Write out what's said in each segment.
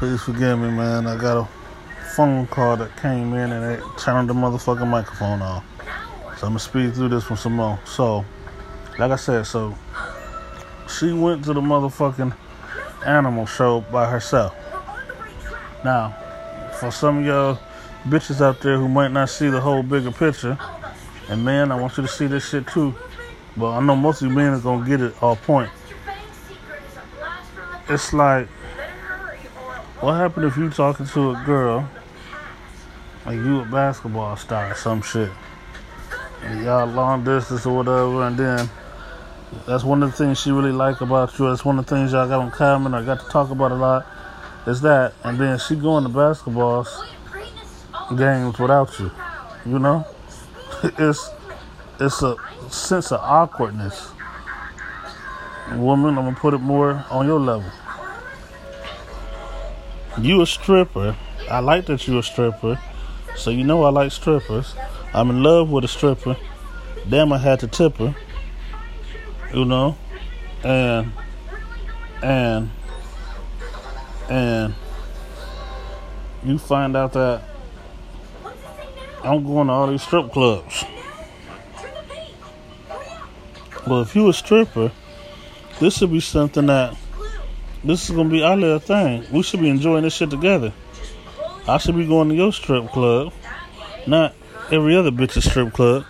Please forgive me, man. I got a phone call that came in and it turned the motherfucking microphone off. So I'm gonna speed through this one some more. So, like I said, so she went to the motherfucking animal show by herself. Now, for some of y'all bitches out there who might not see the whole bigger picture, and man, I want you to see this shit too. But I know most of you men are gonna get it all point. It's like, what happened if you talking to a girl, like you a basketball star or some shit, and y'all long distance or whatever, and then that's one of the things she really like about you. That's one of the things y'all got in common. I got to talk about a lot. Is that, and then she going to basketball games without you. You know, it's it's a sense of awkwardness. Woman, I'm gonna put it more on your level. You a stripper. I like that you a stripper. So you know I like strippers. I'm in love with a stripper. Damn, I had to tip her. You know, and and and you find out that I'm going to all these strip clubs. Well, if you a stripper, this would be something that this is gonna be our little thing. We should be enjoying this shit together. I should be going to your strip club, not every other bitch's strip club.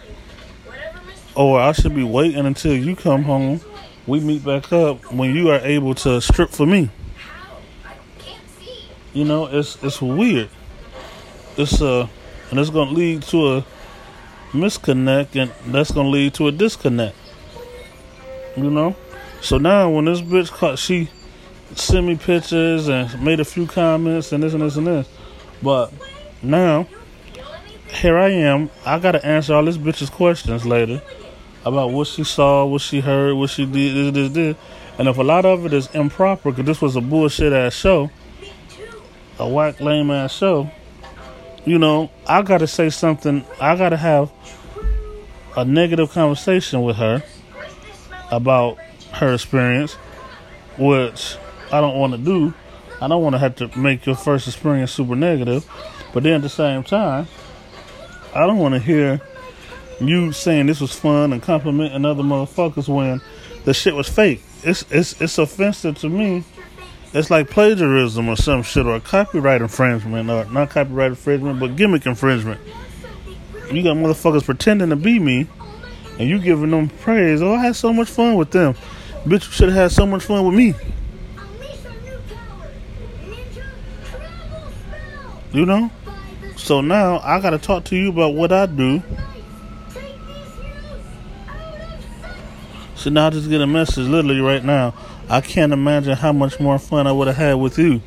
Or I should be waiting until you come home. We meet back up when you are able to strip for me. You know, it's it's weird. It's uh and it's gonna lead to a misconnect and that's gonna lead to a disconnect. You know? So now when this bitch caught she sent me pictures and made a few comments and this and this and this. But now here I am. I gotta answer all this bitch's questions later about what she saw, what she heard, what she did, this, this, this. And if a lot of it is improper, because this was a bullshit ass show, a whack lame ass show, you know, I gotta say something. I gotta have a negative conversation with her about her experience, which I don't want to do. I don't want to have to make your first experience super negative, but then at the same time, I don't want to hear you saying this was fun and complimenting other motherfuckers when the shit was fake. It's it's it's offensive to me. It's like plagiarism or some shit or copyright infringement or not copyright infringement but gimmick infringement. You got motherfuckers pretending to be me and you giving them praise. Oh, I had so much fun with them. Bitch, you should have had so much fun with me. You know? So now I gotta talk to you about what I do. So now I just get a message literally right now. I can't imagine how much more fun I would have had with you.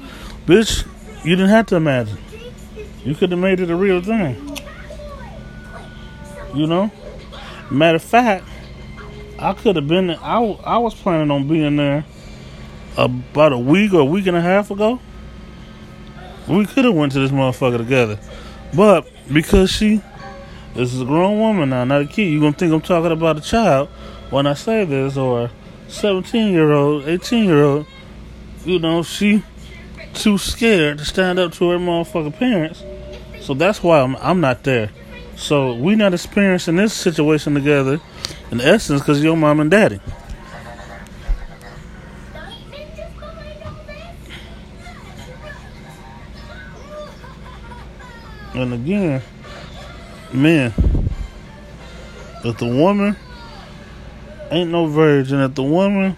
Bitch, you didn't have to imagine. You could have made it a real thing. You know? Matter of fact, I could have been. I, I was planning on being there about a week or a week and a half ago. We could have went to this motherfucker together, but because she this is a grown woman now, not a kid. You gonna think I'm talking about a child when I say this, or 17 year old, 18 year old. You know, she too scared to stand up to her motherfucking parents. So that's why I'm I'm not there. So we not experiencing this situation together, in essence, because your mom and daddy. And again, man, if the woman ain't no virgin, if the woman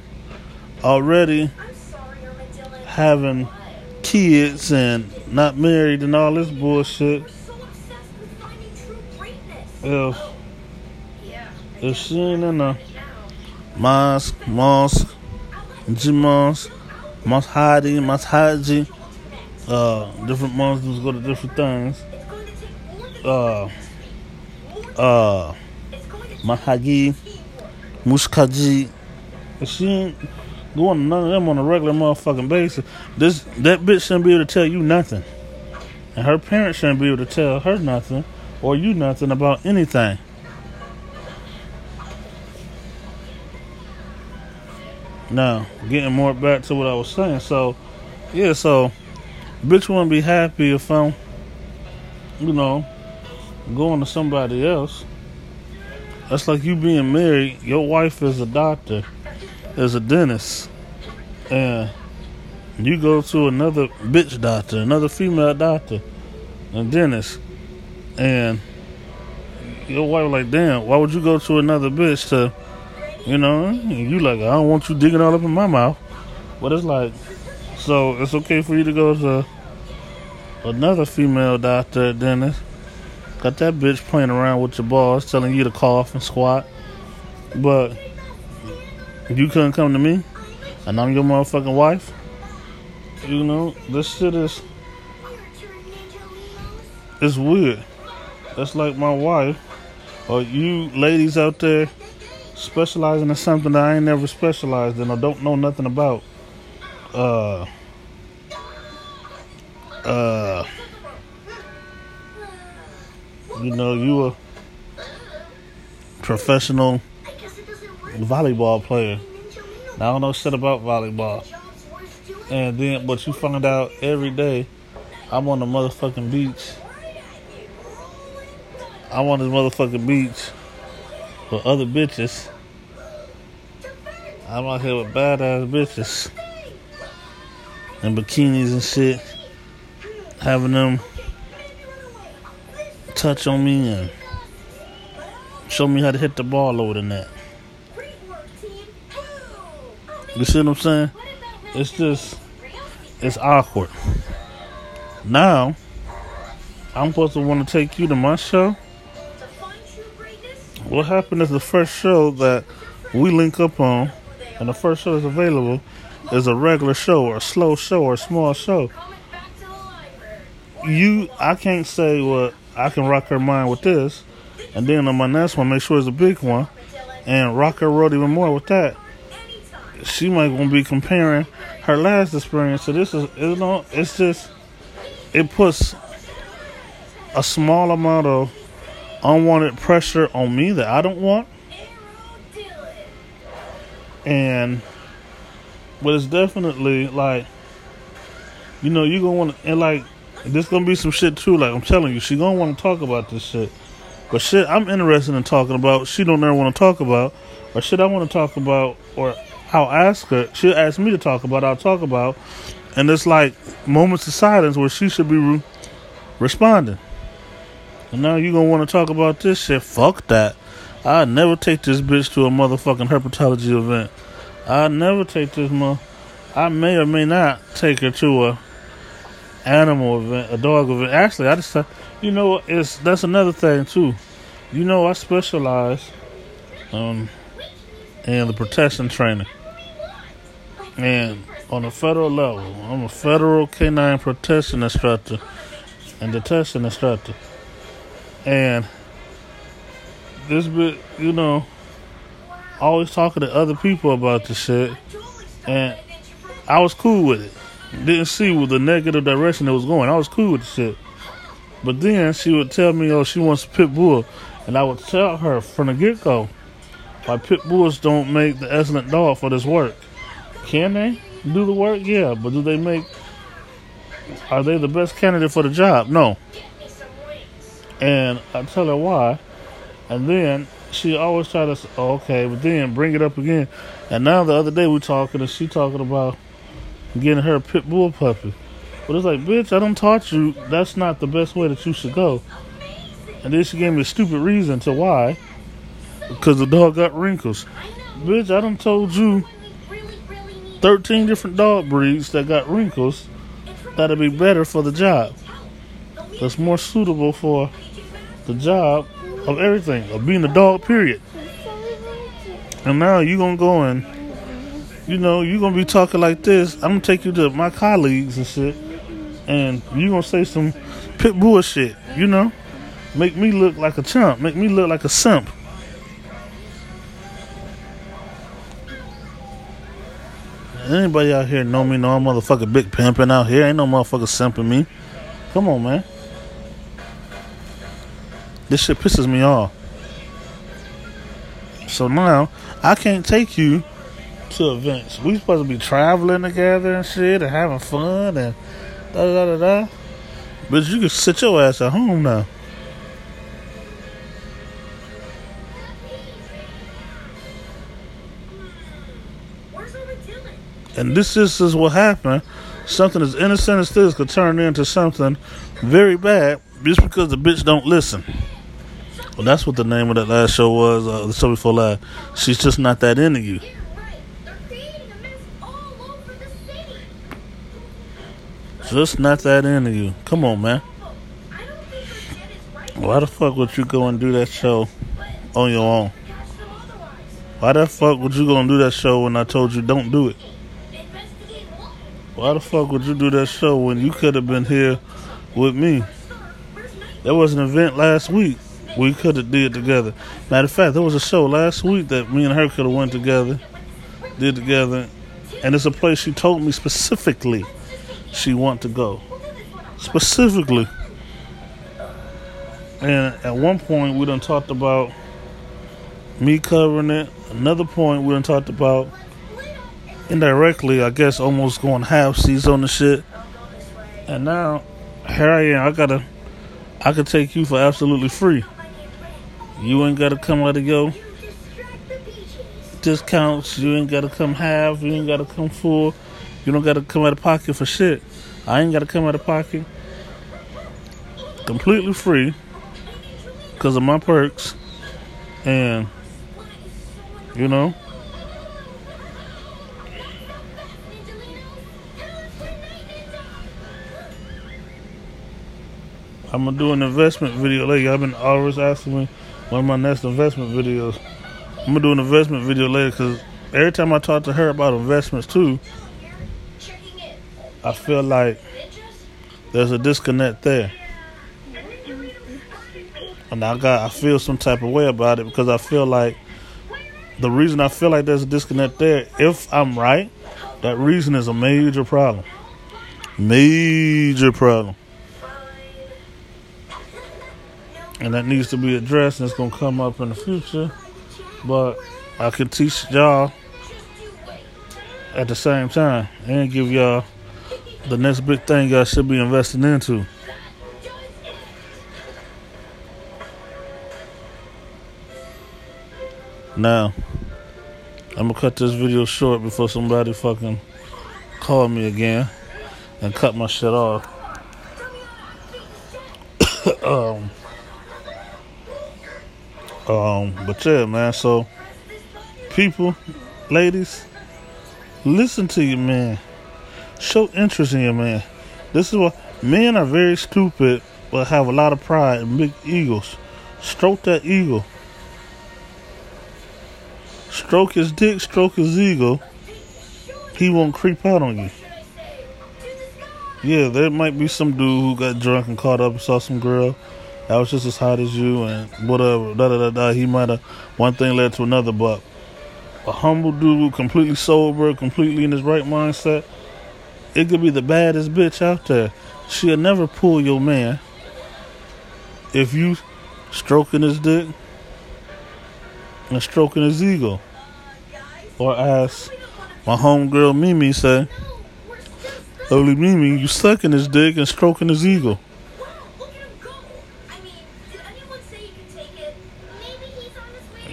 already having kids and not married and all this bullshit, if if she ain't in a mosque, mosque, jimos, mosque mosque uh, different Muslims go to different things uh, uh, Mahagi, Muskaji. She ain't going to none of them on a regular motherfucking basis. This that bitch shouldn't be able to tell you nothing, and her parents shouldn't be able to tell her nothing or you nothing about anything. Now, getting more back to what I was saying. So, yeah, so bitch wouldn't be happy if I'm, you know, going to somebody else. That's like you being married. Your wife is a doctor, is a dentist, and you go to another bitch doctor, another female doctor, a dentist, and your wife like, damn, why would you go to another bitch to, you know? You like, I don't want you digging all up in my mouth. But it's like, so it's okay for you to go to another female doctor, dentist. Got that bitch playing around with your balls, telling you to cough and squat. But you couldn't come to me, and I'm your motherfucking wife. You know, this shit is it's weird. That's like my wife, or you ladies out there specializing in something that I ain't never specialized in or don't know nothing about. Uh, uh, you know, you a professional volleyball player. I don't know shit about volleyball. And then, but you find out every day I'm on the motherfucking beach. I'm on this motherfucking beach with other bitches. I'm out here with badass bitches and bikinis and shit, having them touch on me and show me how to hit the ball over the that. You see what I'm saying? It's just, it's awkward. Now, I'm supposed to want to take you to my show. What happened is the first show that we link up on, and the first show that's available is a regular show or a slow show or a small show. You, I can't say what I can rock her mind with this, and then on my next one, make sure it's a big one, and rock her world even more with that. She might to be comparing her last experience. So this is you know it's just it puts a small amount of unwanted pressure on me that I don't want. And but it's definitely like you know, you're gonna want and like there's gonna be some shit too, like I'm telling you, she gonna want to talk about this shit. But shit I'm interested in talking about, she don't ever want to talk about, or shit I want to talk about, or I'll ask her. She'll ask me to talk about. I'll talk about, and it's like moments of silence where she should be re- responding. And now you gonna want to talk about this shit? Fuck that. I never take this bitch to a motherfucking herpetology event. I never take this mo. I may or may not take her to a animal event, a dog event. Actually, I just, you know, it's that's another thing too. You know, I specialize um in the protection training. And on a federal level, I'm a federal canine protection instructor and detection instructor. And this bit, you know, always talking to other people about this shit. And I was cool with it. Didn't see with the negative direction it was going. I was cool with the shit. But then she would tell me, oh, she wants a pit bull. And I would tell her from the get go, why pit bulls don't make the excellent dog for this work. Can they do the work? Yeah, but do they make? Are they the best candidate for the job? No. And I tell her why, and then she always try to, oh, okay, but then bring it up again. And now the other day we talking, and she talking about getting her a pit bull puppy. But it's like, bitch, I don't taught you that's not the best way that you should go. And then she gave me a stupid reason to why. Because the dog got wrinkles. Bitch, I done told you 13 different dog breeds that got wrinkles that'll be better for the job. That's more suitable for the job of everything, of being a dog, period. And now you gonna go and, you know, you're gonna be talking like this. I'm gonna take you to my colleagues and shit, and you're gonna say some pit bull shit, you know? Make me look like a chump, make me look like a simp. Anybody out here know me? Know I'm motherfucking big pimping out here. Ain't no motherfucker simping me. Come on, man. This shit pisses me off. So now I can't take you to events. We supposed to be traveling together and shit and having fun and Da da da da. But you can sit your ass at home now. And this is, is what happened. Something as innocent as this could turn into something very bad just because the bitch don't listen. Well, that's what the name of that last show was. Uh, the show before last. She's just not that into you. Just not that into you. Come on, man. Why the fuck would you go and do that show on your own? Why the fuck would you go and do that show when I told you don't do it? Why the fuck would you do that show when you could have been here with me? There was an event last week we could have did together. Matter of fact, there was a show last week that me and her could have went together, did together, and it's a place she told me specifically she want to go. Specifically. And at one point we done talked about me covering it. Another point we done talked about indirectly, I guess, almost going half season on the shit. And now, here I am. I gotta, I could take you for absolutely free. You ain't gotta come out of your discounts. You ain't gotta come half. You ain't gotta come full. You don't gotta come out of pocket for shit. I ain't gotta come out of pocket. Completely free because of my perks. And, you know, I'm gonna do an investment video later. I've been always asking me one of my next investment videos. I'm gonna do an investment video later because every time I talk to her about investments too, I feel like there's a disconnect there. And I got I feel some type of way about it because I feel like the reason I feel like there's a disconnect there, if I'm right, that reason is a major problem. Major problem. and that needs to be addressed and it's to come up in the future but i can teach y'all at the same time and give y'all the next big thing y'all should be investing into now i'm gonna cut this video short before somebody fucking call me again and cut my shit off um um, but yeah, man. So, people, ladies, listen to your man. Show interest in your man. This is what men are very stupid, but have a lot of pride and big egos. Stroke that ego. Stroke his dick, stroke his ego. He won't creep out on you. Yeah, there might be some dude who got drunk and caught up and saw some girl that was just as hot as you and whatever. Da da da da. He might have one thing led to another, but a humble dude, completely sober, completely in his right mindset, it could be the baddest bitch out there. She'll never pull your man if you stroking his dick and stroking his ego. Or as my homegirl Mimi say, Holy Mimi, you sucking his dick and stroking his ego.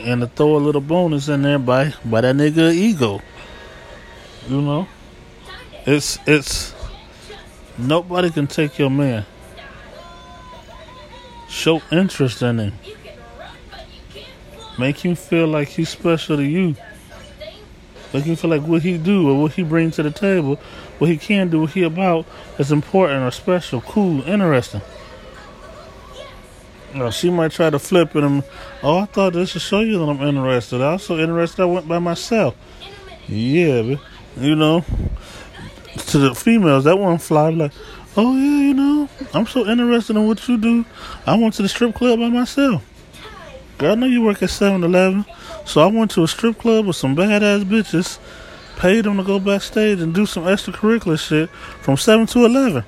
and to throw a little bonus in there by by that nigga ego. You know, it's it's nobody can take your man. Show interest in him. Make him feel like he's special to you. Make him feel like what he do or what he bring to the table, what he can do, what he about is important or special, cool, interesting. You she might try to flip it oh, I thought this would show you that I'm interested. I was so interested I went by myself. Yeah, you know, to the females, that one fly like, oh, yeah, you know, I'm so interested in what you do. I went to the strip club by myself. Girl, I know you work at 7 Eleven. So I went to a strip club with some badass bitches, paid them to go backstage and do some extracurricular shit from 7 to 11.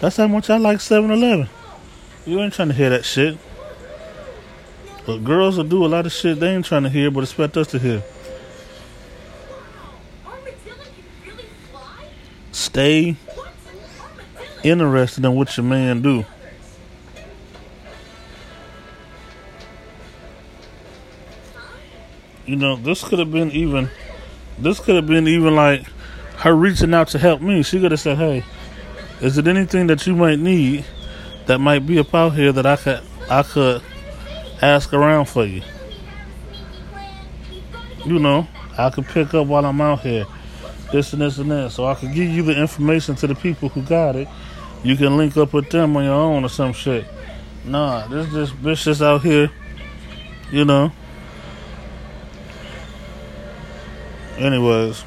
That's how much I like 7 Eleven. You ain't trying to hear that shit. But girls will do a lot of shit they ain't trying to hear, but expect us to hear. Stay interested in what your man do. You know, this could have been even this could have been even like her reaching out to help me. She could have said, Hey, is it anything that you might need that might be up out here that I could I could ask around for you? You know, I could pick up while I'm out here. This and this and that. So I can give you the information to the people who got it. You can link up with them on your own or some shit. Nah, this this bitch just out here, you know. Anyways,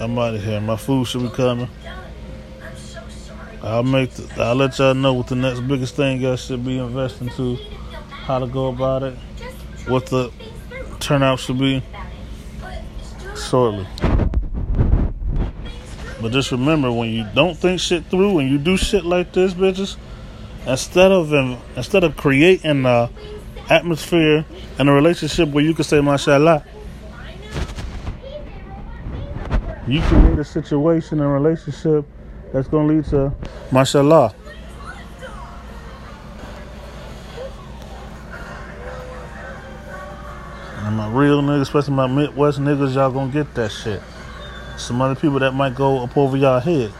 I'm out of here. My food should be coming. I'll make. The, I'll let y'all know what the next biggest thing y'all should be investing to, how to go about it, what the turnout should be shortly. But just remember, when you don't think shit through and you do shit like this, bitches, instead of instead of creating a atmosphere and a relationship where you can say "Mashallah," you create a situation and relationship that's gonna lead to martial law. And my real niggas, especially my Midwest niggas, y'all gonna get that shit. Some other people that might go up over y'all head.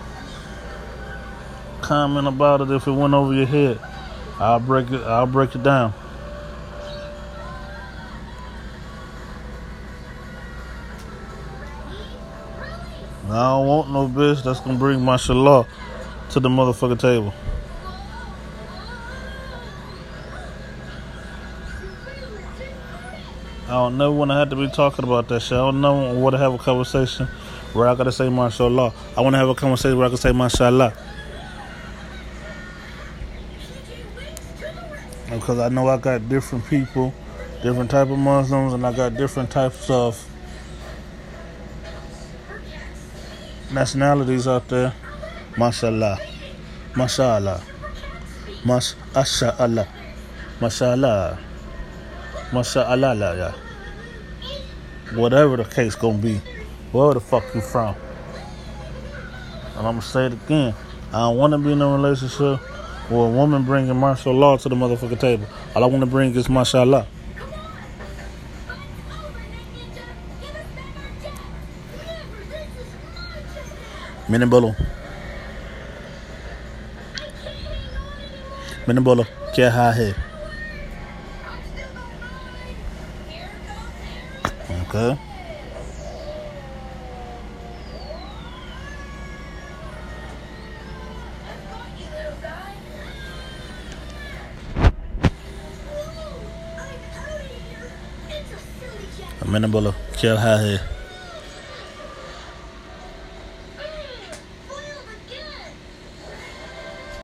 Comment about it if it went over your head. I'll break it. I'll break it down. I don't want no bitch that's gonna bring my martial law to the motherfucking table. I don't never want to have to be talking about that shit. I don't know want to have a conversation where I gotta say martial law. I want to have a conversation where I can say mashallah. Because I know I got different people, different type of Muslims, and I got different types of nationalities out there. Mashallah. Mashallah. Mashallah. Mashallah. Mashallah. Whatever the case gonna be Where the fuck you from? And I'm gonna say it again. I don't wanna be in a relationship with a woman bringing martial law to the motherfucking table. All I wanna bring is mashallah. मैंने बोलो मैंने बोलो क्या है okay मैंने बोलो क्या है